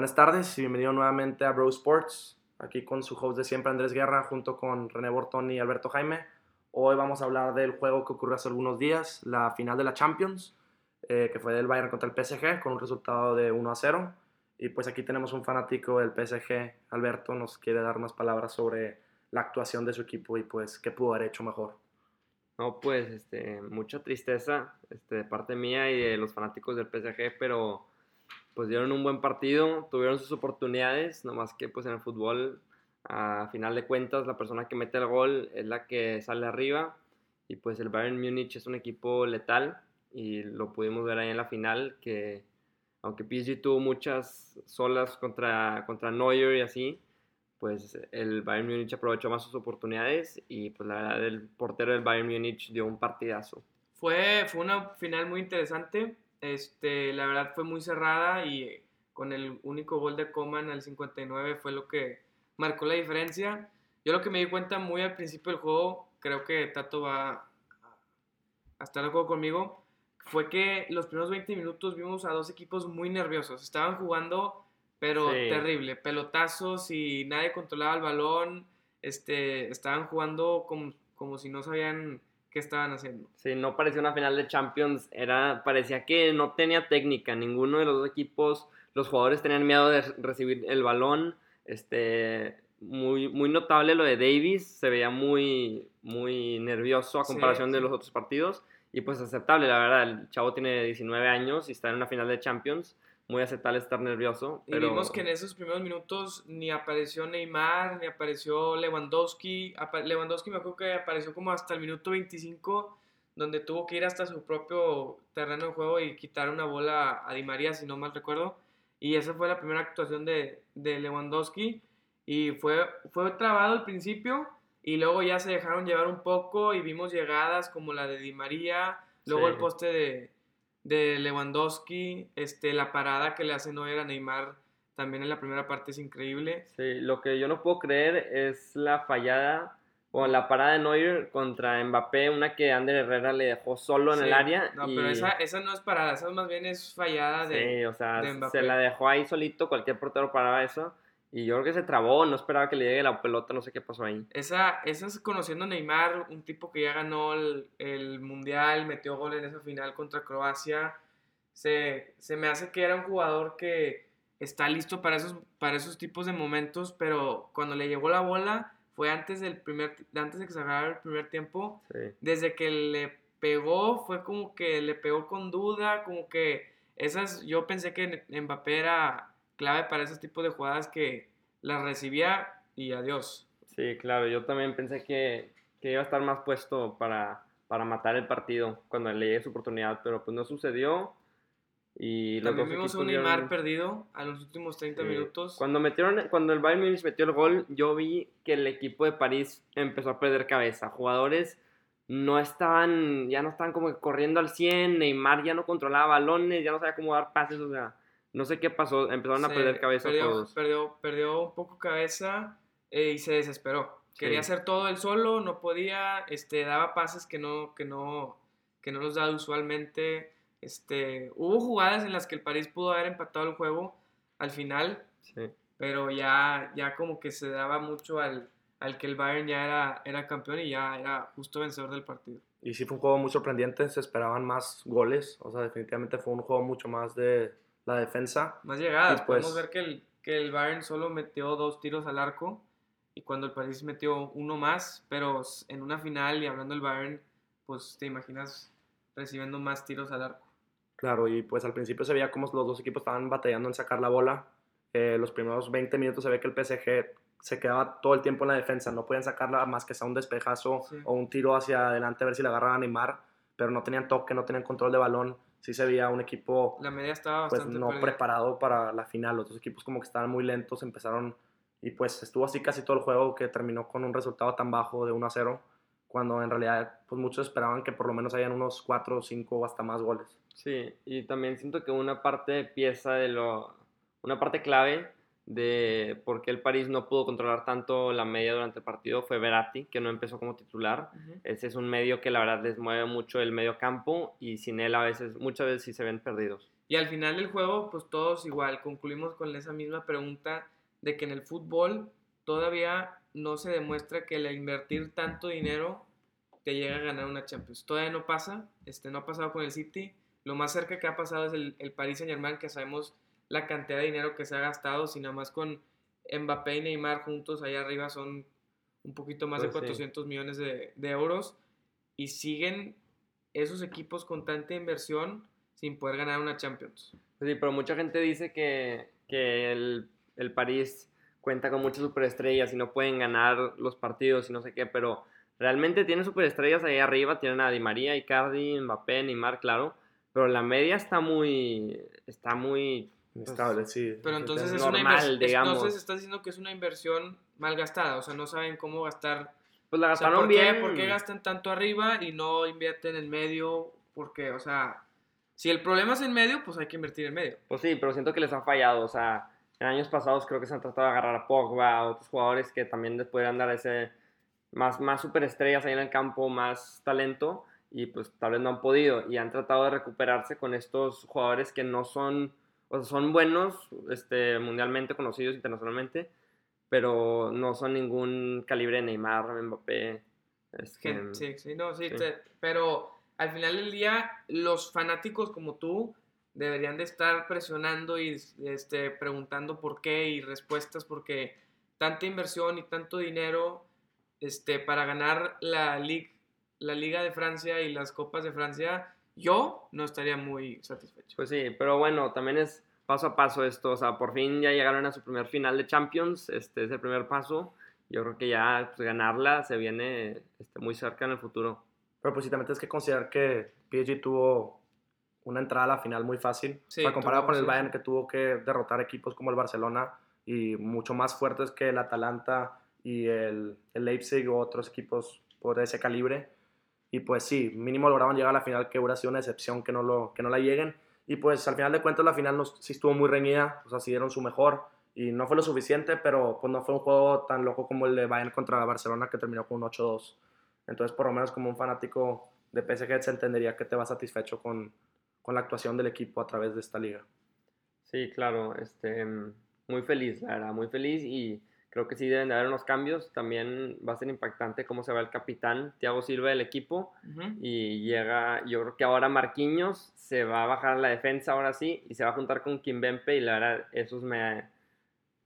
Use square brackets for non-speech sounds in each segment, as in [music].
Buenas tardes y bienvenido nuevamente a Bro Sports, aquí con su host de siempre Andrés Guerra junto con René Bortón y Alberto Jaime. Hoy vamos a hablar del juego que ocurrió hace algunos días, la final de la Champions, eh, que fue del Bayern contra el PSG con un resultado de 1 a 0. Y pues aquí tenemos un fanático del PSG, Alberto, nos quiere dar unas palabras sobre la actuación de su equipo y pues qué pudo haber hecho mejor. No, pues este, mucha tristeza este, de parte mía y de los fanáticos del PSG, pero pues dieron un buen partido, tuvieron sus oportunidades, nomás que pues en el fútbol, a final de cuentas, la persona que mete el gol es la que sale arriba y pues el Bayern Múnich es un equipo letal y lo pudimos ver ahí en la final que aunque PSG tuvo muchas solas contra, contra Neuer y así, pues el Bayern Múnich aprovechó más sus oportunidades y pues la verdad el portero del Bayern Múnich dio un partidazo. Fue, fue una final muy interesante, este, la verdad fue muy cerrada y con el único gol de Coman al 59 fue lo que marcó la diferencia. Yo lo que me di cuenta muy al principio del juego, creo que Tato va a estar de acuerdo conmigo, fue que los primeros 20 minutos vimos a dos equipos muy nerviosos. Estaban jugando, pero terrible, pelotazos y nadie controlaba el balón. Este, estaban jugando como, como si no sabían qué estaban haciendo. Sí, no parecía una final de Champions, era, parecía que no tenía técnica, ninguno de los dos equipos, los jugadores tenían miedo de recibir el balón, este, muy, muy notable lo de Davis, se veía muy, muy nervioso a comparación de los otros partidos, y pues aceptable, la verdad, el chavo tiene 19 años y está en una final de Champions, muy aceptable estar nervioso. Y vimos que en esos primeros minutos ni apareció Neymar, ni apareció Lewandowski. Lewandowski me acuerdo que apareció como hasta el minuto 25, donde tuvo que ir hasta su propio terreno de juego y quitar una bola a Di María, si no mal recuerdo. Y esa fue la primera actuación de, de Lewandowski. Y fue, fue trabado al principio, y luego ya se dejaron llevar un poco y vimos llegadas como la de Di María, luego el poste de de Lewandowski, este, la parada que le hace Neuer a Neymar también en la primera parte es increíble. Sí, lo que yo no puedo creer es la fallada o la parada de Neuer contra Mbappé, una que Ander Herrera le dejó solo en el área. No, pero esa, esa, no es parada, esa más bien es fallada de, sí, o sea, se la dejó ahí solito, cualquier portero paraba eso. Y yo creo que se trabó, no esperaba que le llegue la pelota, no sé qué pasó ahí. Esa, esa es conociendo a Neymar, un tipo que ya ganó el, Mundial, metió gol en esa final contra Croacia. Se, se, me hace que era un jugador que está listo para esos, para esos tipos de momentos, pero cuando le llegó la bola fue antes, del primer, antes de que se acabara el primer tiempo. Desde que le pegó, fue como que le pegó con duda, como que esas, yo pensé que Mbappé era clave para esos tipos de jugadas que las recibía y adiós. Sí, claro, yo también pensé que, que iba a estar más puesto para, para matar el partido cuando le llegue su oportunidad, pero pues no sucedió. Y También vimos un Neymar perdido a los últimos 30 minutos. Cuando, metieron, cuando el Bayern Munich metió el gol, yo vi que el equipo de París empezó a perder cabeza. Jugadores no estaban, ya no estaban como corriendo al 100, Neymar ya no controlaba balones, ya no sabía cómo dar pases, o sea, no sé qué pasó, empezaron a perder cabeza perdió, todos. Perdió, perdió un poco cabeza eh, y se desesperó. Quería hacer todo él solo, no podía, este, daba pases que no, que no, que no los da usualmente. Este, hubo jugadas en las que el París pudo haber empatado el juego al final, pero ya, ya como que se daba mucho al, al que el Bayern ya era, era campeón y ya era justo vencedor del partido. Y sí fue un juego muy sorprendente, se esperaban más goles, o sea, definitivamente fue un juego mucho más de, la defensa. Más llegadas. Podemos ver que el, que el Bayern solo metió dos tiros al arco y cuando el París metió uno más, pero en una final y hablando del Bayern, pues te imaginas recibiendo más tiros al arco. Claro, y pues al principio se veía como los dos equipos estaban batallando en sacar la bola. Eh, los primeros 20 minutos se ve que el PSG se quedaba todo el tiempo en la defensa, no podían sacarla más que sea un despejazo o un tiro hacia adelante a ver si la agarraban a Neymar, pero no tenían toque, no tenían control de balón sí se veía un equipo la media estaba pues, no preparado para la final. Los dos equipos como que estaban muy lentos, empezaron y pues estuvo así casi todo el juego que terminó con un resultado tan bajo de 1 a 0, cuando en realidad pues muchos esperaban que por lo menos hayan unos 4 o 5 o hasta más goles. Sí, y también siento que una parte pieza de lo una parte clave de por qué el París no pudo controlar tanto la media durante el partido fue Verratti, que no empezó como titular. Ujú. Ese es un medio que la verdad les mueve mucho el medio campo y sin él a veces, muchas veces sí se ven perdidos. Y al final del juego, pues todos igual, concluimos con esa misma pregunta de que en el fútbol todavía no se demuestra que el invertir tanto dinero te llega a ganar una Champions. Todavía no pasa, este, no ha pasado con el City. Lo más cerca que ha pasado es el, el Paris Saint Germain, que sabemos la cantidad de dinero que se ha gastado, si nada más con Mbappé y Neymar juntos allá arriba son un poquito más de Pues sí. 400 millones de, de euros y siguen esos equipos con tanta inversión sin poder ganar una Champions. Sí, pero mucha gente dice que, que el, el París cuenta con muchas superestrellas y no pueden ganar los partidos y no sé qué, pero realmente tienen superestrellas ahí arriba, tienen a Di María, Icardi, Mbappé, Neymar, claro, pero la media está muy, está muy, Inestable, sí. Pero entonces es normal, una inversión. digamos. Entonces estás diciendo que es una inversión mal gastada. O sea, no saben cómo gastar. pues la O sea, gastaron ¿por, qué, bien. por qué gastan tanto arriba y no invierten en medio? Porque, o sea, si el problema es en medio, pues hay que invertir en medio. Pues sí, pero siento que les ha fallado. O sea, en años pasados creo que se han tratado de agarrar a Pogba, a otros jugadores que también les podrían dar ese más, más superestrellas ahí en el campo, más talento, y pues tal vez no han podido. Y han tratado de recuperarse con estos jugadores que no son, o sea, son buenos, este, mundialmente conocidos internacionalmente, pero no son ningún calibre de Neymar, Mbappé. este, Sí, sí, no, sí, sí. te- pero al final del día, los fanáticos como tú deberían de estar presionando y este, preguntando por qué y respuestas, porque tanta inversión y tanto dinero este, para ganar la, lig- la Liga de Francia y las Copas de Francia, yo no estaría muy satisfecho. Pues sí, pero bueno, también es paso a paso esto, o sea, por fin ya llegaron a su primer final de Champions, este es el primer paso, yo creo que ya pues, ganarla se viene este, muy cerca en el futuro. Pero pues sí, también tienes que considerar que PSG tuvo una entrada a la final muy fácil. Sí, o sea, comparado con el. Bayern que tuvo que derrotar equipos como el Barcelona y mucho más fuertes que el Atalanta y el, el Leipzig o otros equipos por ese calibre. Y pues sí, mínimo lograron llegar a la final, que hubiera sido una excepción que no, lo, que no la lleguen. Y pues al final de cuentas la final no, sí estuvo muy reñida, o sea, sí dieron su mejor y no fue lo suficiente, pero pues no fue un juego tan loco como el de Bayern contra Barcelona que terminó con un 8-2. Entonces por lo menos como un fanático de PSG se entendería que te va satisfecho con, con la actuación del equipo a través de esta liga. Sí, claro, este, muy feliz, la verdad, muy feliz y creo que sí deben de haber unos cambios. También va a ser impactante cómo se va el capitán Thiago Silva del equipo y llega, yo creo que ahora Marquinhos se va a bajar la defensa ahora sí y se va a juntar con Kimbempe y la verdad, eso es me,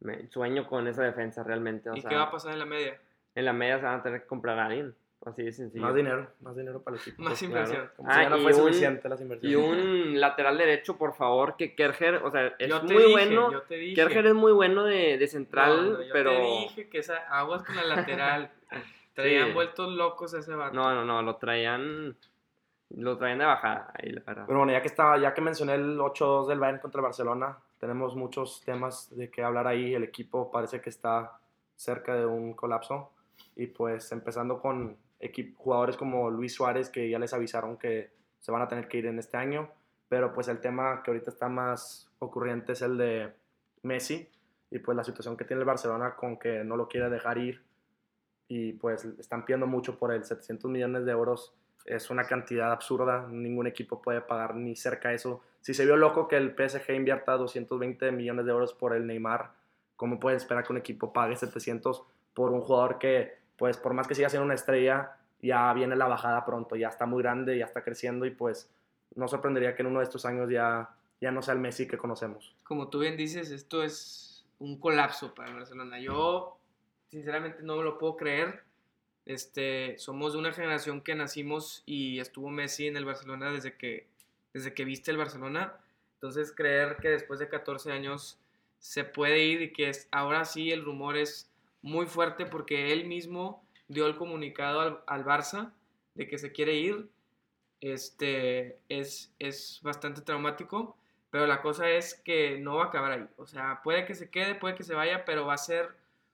me sueño con esa defensa realmente. O ¿Y sea, qué va a pasar en la media? en la media se van a tener que comprar a alguien, así de sencillo. Más dinero, más dinero para el equipo. Más claro. inversión. Como Ah, si ya no y fue un- suficiente las Y inversiones. un lateral derecho, por favor, que Kerger, o sea, es Yo te muy dije, bueno. yo te dije. Kerger es muy bueno de, de central, No, no, yo pero... te dije que esa aguas con la lateral. [laughs] Traían Sí. vueltos locos a ese vato. No, no, no, lo traían... Lo traían de bajada, ahí, la verdad. Pero bueno, ya que, estaba, ya que mencioné el 8-2 del Bayern contra el Barcelona, tenemos muchos temas de qué hablar ahí. El equipo parece que está cerca de un colapso. Y pues empezando con jugadores como Luis Suárez, que ya les avisaron que se van a tener que ir en este año. Pero pues el tema que ahorita está más ocurriente es el de Messi. Y pues la situación que tiene el Barcelona con que no lo quiere dejar ir. Y pues están pidiendo mucho por el 700 millones de euros es una cantidad absurda, ningún equipo puede pagar ni cerca eso. Si se vio loco que el PSG invierta 220 millones de euros por el Neymar, ¿cómo pueden esperar que un equipo pague 700 por un jugador que, pues por más que siga siendo una estrella, ya viene la bajada pronto, ya está muy grande, ya está creciendo y pues no sorprendería que en uno de estos años ya, ya no sea el Messi que conocemos. Como tú bien dices, esto es un colapso para el Barcelona. Yo, sinceramente, no lo puedo creer. Este, somos de una generación que nacimos y estuvo Messi en el Barcelona desde que, desde que viste el Barcelona. Entonces, creer que después de 14 años se puede ir y que ahora sí el rumor es muy fuerte porque él mismo dio el comunicado al, al Barça de que se quiere ir. Este, es, es bastante traumático. Pero la cosa es que no va a acabar ahí. O sea, puede que se quede, puede que se vaya, pero va a ser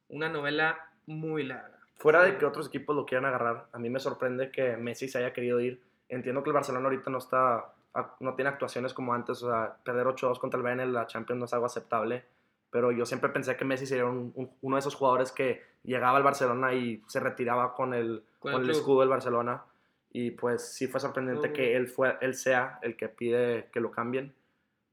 una novela muy larga. Fuera de que otros equipos lo quieran agarrar, a mí me sorprende que Messi se haya querido ir. Entiendo que el Barcelona ahorita no está, no tiene actuaciones como antes, o sea, perder 8-2 contra el Bayern en la Champions no es algo aceptable, pero yo siempre pensé que Messi sería un- un- uno de esos jugadores que llegaba al Barcelona y se retiraba con el, Con el el, escudo del Barcelona. Y pues sí fue sorprendente que él, fue, él sea el que pide que lo cambien.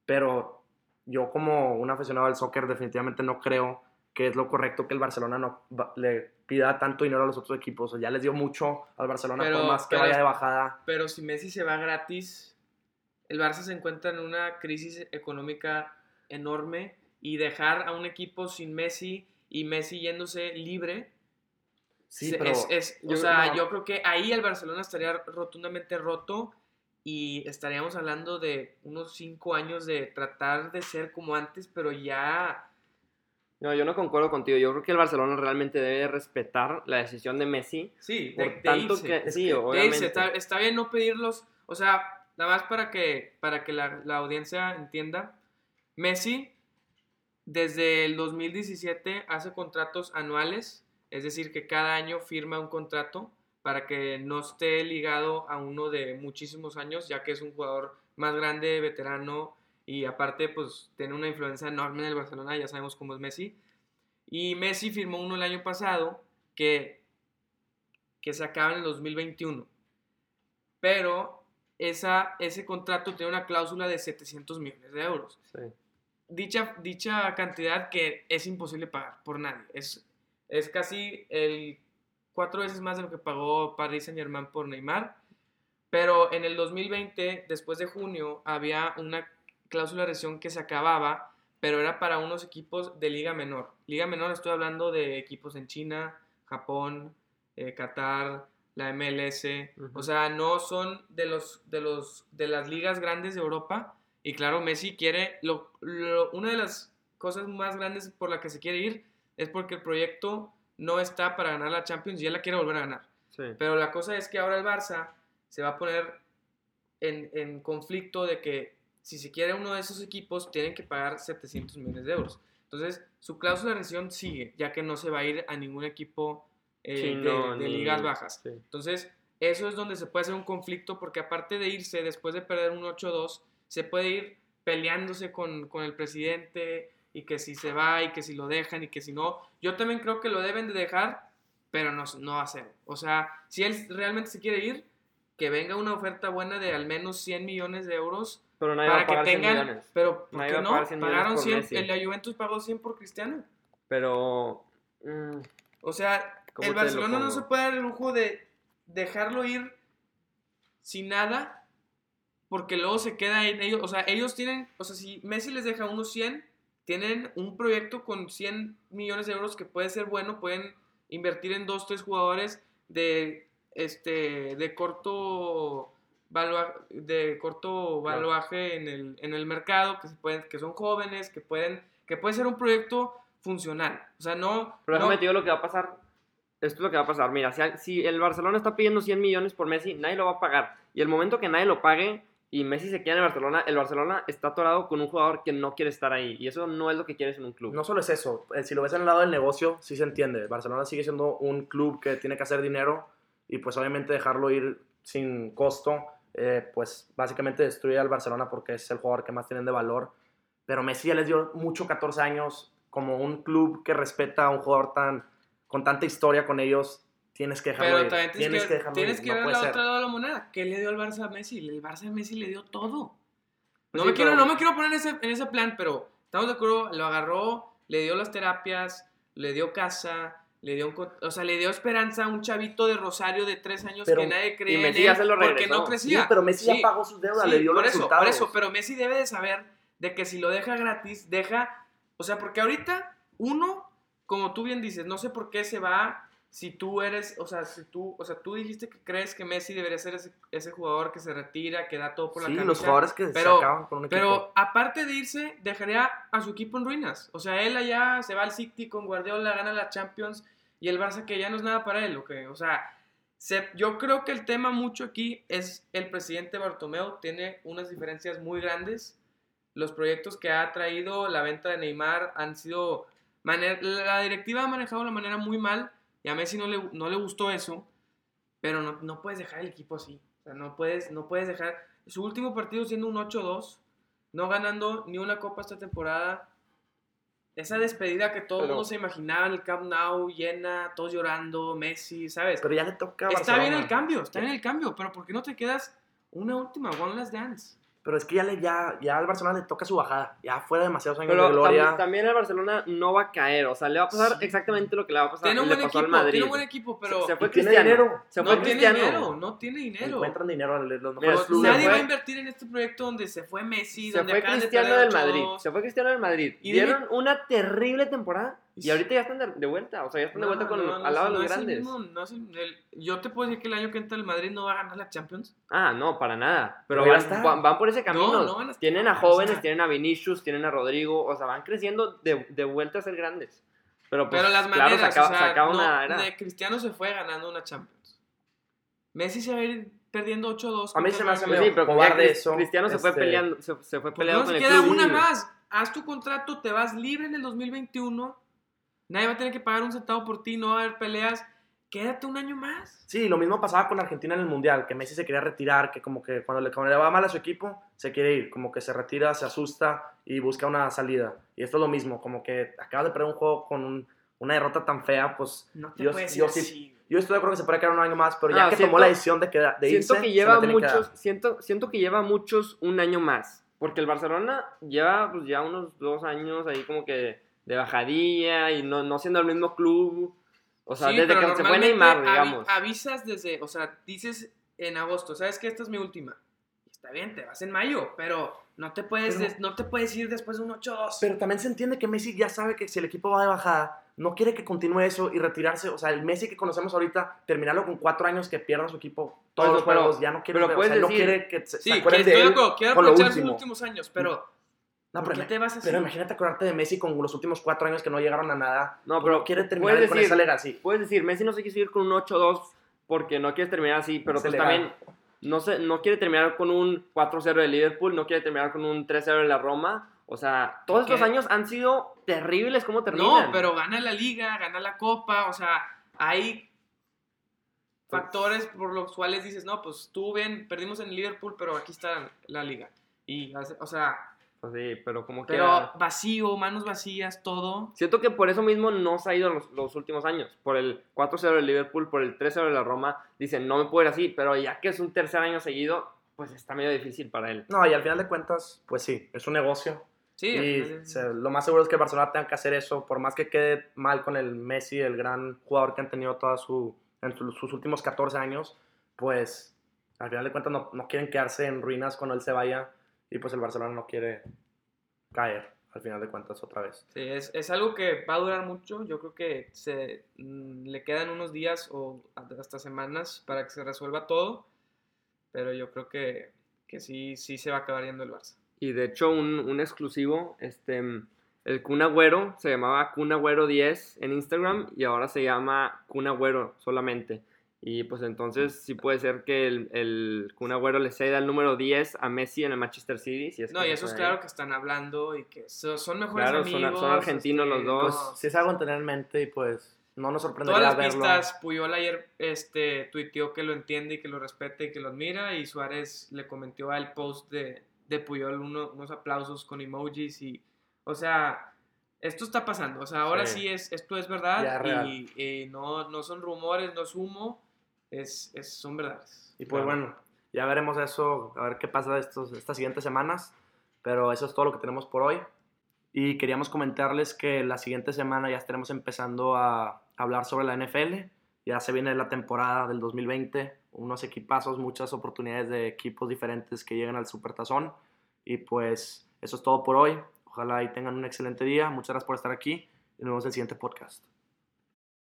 Pero yo como un aficionado al soccer definitivamente no creo que es lo correcto que el Barcelona no le pida tanto dinero a los otros equipos. O sea, ya les dio mucho al Barcelona Pero- por más que pero- vaya de bajada. Pero si Messi se va gratis, el Barça se encuentra en una crisis económica enorme y dejar a un equipo sin Messi y Messi yéndose libre Sí, pero es, es- o yo- sea, no. yo creo que ahí el Barcelona estaría rotundamente roto y estaríamos hablando de unos cinco años de tratar de ser como antes, pero ya No, yo no concuerdo contigo. Yo creo que el Barcelona realmente debe respetar la decisión de Messi. sí, Por de, de tanto irse. que, sí, De obviamente. está, está bien no pedirlos, o sea, nada más para que, para que la, la audiencia entienda. Messi, desde el 2017, hace contratos anuales, es decir, que cada año firma un contrato para que no esté ligado a uno de muchísimos años, ya que es un jugador más grande, veterano, y aparte, pues, tiene una influencia enorme en el Barcelona, ya sabemos cómo es Messi. Y Messi firmó uno el año pasado que, que se acaba en el 2021. Pero esa, ese contrato tiene una cláusula de 700 millones de euros. Sí. Dicha, dicha cantidad que es imposible pagar por nadie. Es, es casi el cuatro veces más de lo que pagó Paris Saint Germain por Neymar. Pero en el 2020, después de junio, había una cláusula de rescisión que se acababa, pero era para unos equipos de liga menor. Liga menor estoy hablando de equipos en China, Japón, eh, Qatar, la MLS. Ujú. O sea, no son de los de los de las ligas grandes de Europa. Y claro, Messi quiere lo, lo- una de las cosas más grandes por la que se quiere ir es porque el proyecto no está para ganar la Champions y él la quiere volver a ganar. Sí. Pero la cosa es que ahora el Barça se va a poner en, en conflicto de que si se quiere uno de esos equipos tienen que pagar 700 millones de euros. Entonces, su cláusula de rescisión sigue, ya que no se va a ir a ningún equipo eh, Sí, de, no, de ni- ligas bajas. sí. Entonces, eso es donde se puede hacer un conflicto porque aparte de irse después de perder un 8-2, se puede ir peleándose con, con el presidente y que si se va y que si lo dejan y que si no. Yo también creo que lo deben de dejar, pero no, no hacer. O sea, si él realmente se quiere ir, que venga una oferta buena de al menos 100 millones de euros Pero nadie va para que pagar 100 tengan... millones. Pero, ¿por qué no? pagar 100 millones Pagaron por 100, Messi. el la Juventus pagó 100 por Cristiano. Pero. mm, O sea, ¿Cómo el Barcelona no se puede dar el lujo de dejarlo ir sin nada, porque luego se queda en ellos. O sea, ellos tienen, o sea, si Messi les deja unos 100, tienen un proyecto con 100 millones de euros que puede ser bueno, pueden invertir en dos, tres jugadores de, este, de corto de corto valuaje en el, en el mercado, que, se pueden, que son jóvenes, que pueden, que puede ser un proyecto funcional. O sea, no... Pero déjame no- te digo lo que va a pasar. Esto es lo que va a pasar. Mira, si, si el Barcelona está pidiendo 100 millones por Messi, nadie lo va a pagar. Y el momento que nadie lo pague y Messi se queda en el Barcelona, el Barcelona está atorado con un jugador que no quiere estar ahí. Y eso no es lo que quieres en un club. No solo es eso, eh, si lo ves en el lado del negocio, sí se entiende. Barcelona sigue siendo un club que tiene que hacer dinero y pues obviamente dejarlo ir sin costo, eh, pues básicamente destruye al Barcelona porque es el jugador que más tienen de valor. Pero Messi ya les dio mucho 14 años como un club que respeta a un jugador tan con tanta historia con ellos. Tienes que dejarlo Pero ir. también tienes, que, dejarlo tienes que no ver la ser. otra lado de la moneda. ¿Qué le dio el Barça a Messi? El Barça a Messi le dio todo. Pues No, sí, me quiero, no me quiero poner en ese, en ese plan, pero estamos de acuerdo, lo agarró, le dio las terapias, le dio casa, le dio, un o sea, le dio esperanza a un chavito de Rosario de tres años Pero- que nadie creía y en Messi él ya se lo porque regresó. no Sí, crecía. pero Messi Sí, ya pagó sus deudas, sí, le dio por los eso, resultados. por eso, pero Messi debe de saber de que si lo deja gratis, deja, o sea, porque ahorita uno, como tú bien dices, no sé por qué se va si tú eres, o sea, si tú, o sea, tú dijiste que crees que Messi debería ser ese, ese jugador que se retira, que da todo por la Sí, camisa. los jugadores que se pero- acaban con un equipo. Pero aparte de irse, dejaría a su equipo en ruinas. O sea, él allá se va al City con Guardiola, gana la Champions y el Barça que ya no es nada para él. ¿o qué? O sea, se- yo creo que el tema mucho aquí es el presidente Bartomeu tiene unas diferencias muy grandes. Los proyectos que ha traído, la venta de Neymar han sido... la directiva ha manejado de manera muy mal y a Messi no le, no le gustó eso, pero no, no puedes dejar el equipo así. O sea, no puedes, no puedes dejar su último partido siendo un 8-2, no ganando ni una copa esta temporada. esa despedida que todo el mundo se imaginaba el Camp Nou, llena, todos llorando, Messi, ¿sabes? Pero ya le toca a está bien el cambio, está bien el cambio, pero ¿por qué no te quedas una última, one last dance? Pero es que ya, le, ya, ya al Barcelona le toca su bajada. Ya fuera demasiados años Pero de gloria. también, también el Barcelona no va a caer, o sea, le va a pasar Sí. exactamente lo que le va a pasar Tiene un le buen pasó equipo, al Madrid. tiene un buen equipo, pero se, se fue Y tiene Cristiano. dinero. Se no fue tiene Cristiano. dinero, no tiene dinero. Encuentran dinero en los mejores clubes. Nadie fue- va a invertir en este proyecto donde se fue Messi, Se donde fue de Cristiano perder del Madrid. 8-2. Se fue Cristiano del Madrid. Y Dieron una terrible temporada. Y ahorita ya están de, de vuelta. O sea, ya están de No, vuelta con, no, no al lado de no los es el grandes. mismo, no es el- el- yo te puedo decir que el año que entra el Madrid no va a ganar la Champions. Ah, no, para nada. Pero, Pero van, está. van- van por ese camino. Van a tienen a O jóvenes, sea- tienen a Vinicius, tienen a Rodrigo. O sea, van creciendo de, de vuelta a ser grandes. Pero, pues, Pero las claro, maneras, se acaba, o sea, se acaba no- una era. de Cristiano se fue ganando una Champions. Messi se va a ir perdiendo 8-2. A mí se me hace Pues medio sí, pero como cobarde eso, Cristiano se fue este- peleando, se, se fue ¿Por qué peleando no con se el queda club. una más? Haz tu contrato, te vas libre en el 2021. Nadie va a tener que pagar un centavo por ti, no va a haber peleas. Quédate un año más. Sí, lo mismo pasaba con Argentina en el Mundial, que Messi se quería retirar, que como que cuando le, cuando le va mal a su equipo, se quiere ir, como que se retira, se asusta y busca una salida. Y esto es lo mismo, como que acabas de perder un juego con un- una derrota tan fea, pues No te Yo- puedes yo ir sí- así. yo estoy de acuerdo que se puede quedar un año más, pero ya Ah, que siento- tomó la decisión de, queda- de irse, siento que se lleva que muchos, dar. siento, siento que lleva muchos un año más. Porque el Barcelona lleva pues, ya unos dos años ahí como que de bajadilla y no, no siendo el mismo club. O sea, Sí, desde que se fue Neymar, avi- digamos. avisas desde, o sea, dices en agosto, ¿sabes que Esta es mi última. Está bien, te vas en mayo, pero no te puedes, Pero- des- no te puedes ir después de un 8-2. Pero también se entiende que Messi ya sabe que si el equipo va de bajada, no quiere que continúe eso y retirarse. O sea, el Messi que conocemos ahorita, terminarlo con cuatro años que pierda su equipo todos Pero- los juegos, ya no quiere pero o puedes sea, él no decir- quiere que se, sí, se acuerden de él quiero aprovechar sus último. últimos años, pero No, ¿por pero, qué te vas así? pero imagínate acordarte de Messi con los últimos cuatro años que no llegaron a nada. No, pero quiere terminar puedes con decir- esa legacy. Puedes decir, Messi no se quiso ir con un 8-2 porque no quieres terminar así, pero Es pues también no, se, no quiere terminar con un 4-0 de Liverpool, no quiere terminar con un 3-0 de la Roma. O sea, todos ¿Qué? estos años han sido terribles como terminan. No, pero gana la liga, gana la copa, o sea, hay Pues- factores por los cuales dices, no, pues estuvo bien, perdimos en Liverpool, pero aquí está la liga. Y, o sea, sí, pero como que... pero vacío, manos vacías, todo. Siento que por eso mismo no se ha ido los, los últimos años. Por el 4-0 de Liverpool, por el 3-0 de la Roma. Dicen, no me puedo ir así, pero ya que es un tercer año seguido, pues está medio difícil para él. No, y al final de cuentas, pues sí, es un negocio. Sí, y se- lo más seguro es que el Barcelona tenga que hacer eso, por más que quede mal con el Messi, el gran jugador que han tenido toda su, en su- sus últimos 14 años, pues al final de cuentas no, no quieren quedarse en ruinas cuando él se vaya y pues el Barcelona no quiere caer al final de cuentas otra vez. Sí, es, es algo que va a durar mucho. Yo creo que se, mm, le quedan unos días o hasta semanas para que se resuelva todo. Pero yo creo que, que sí, sí se va a acabar yendo el Barça. Y de hecho, un, un exclusivo, este, el Kun Agüero se llamaba Kun Agüero 10 en Instagram y ahora se llama Kun Agüero solamente. Y pues entonces sí puede ser que el, el Kun Agüero le ceda el número 10 a Messi en el Manchester City. Si es No, que y eso es claro que están hablando y que so- son mejores Claro, son- amigos. son argentinos los dos. Pues si es algo en tener en mente y pues no nos Todas sorprendería las verlo. pistas, Puyol ayer este, tuiteó que lo entiende y que lo respeta y que lo admira y Suárez le comentó al post de, de Puyol uno- unos aplausos con emojis y, o sea, esto está pasando, o sea, ahora sí, Sí. es, esto es verdad Ya y, y no, no son rumores, no es humo, es, es- son verdades. Y pues Claro. bueno, ya veremos eso, a ver qué pasa estos, estas siguientes semanas. Pero eso es todo lo que tenemos por hoy. Y queríamos comentarles que la siguiente semana ya estaremos empezando a hablar sobre la NFL. Ya se viene la temporada del 2020, unos equipazos, muchas oportunidades de equipos diferentes que llegan al Supertazón. Y pues eso es todo por hoy. Ojalá y tengan un excelente día. Muchas gracias por estar aquí y nos vemos en el siguiente podcast.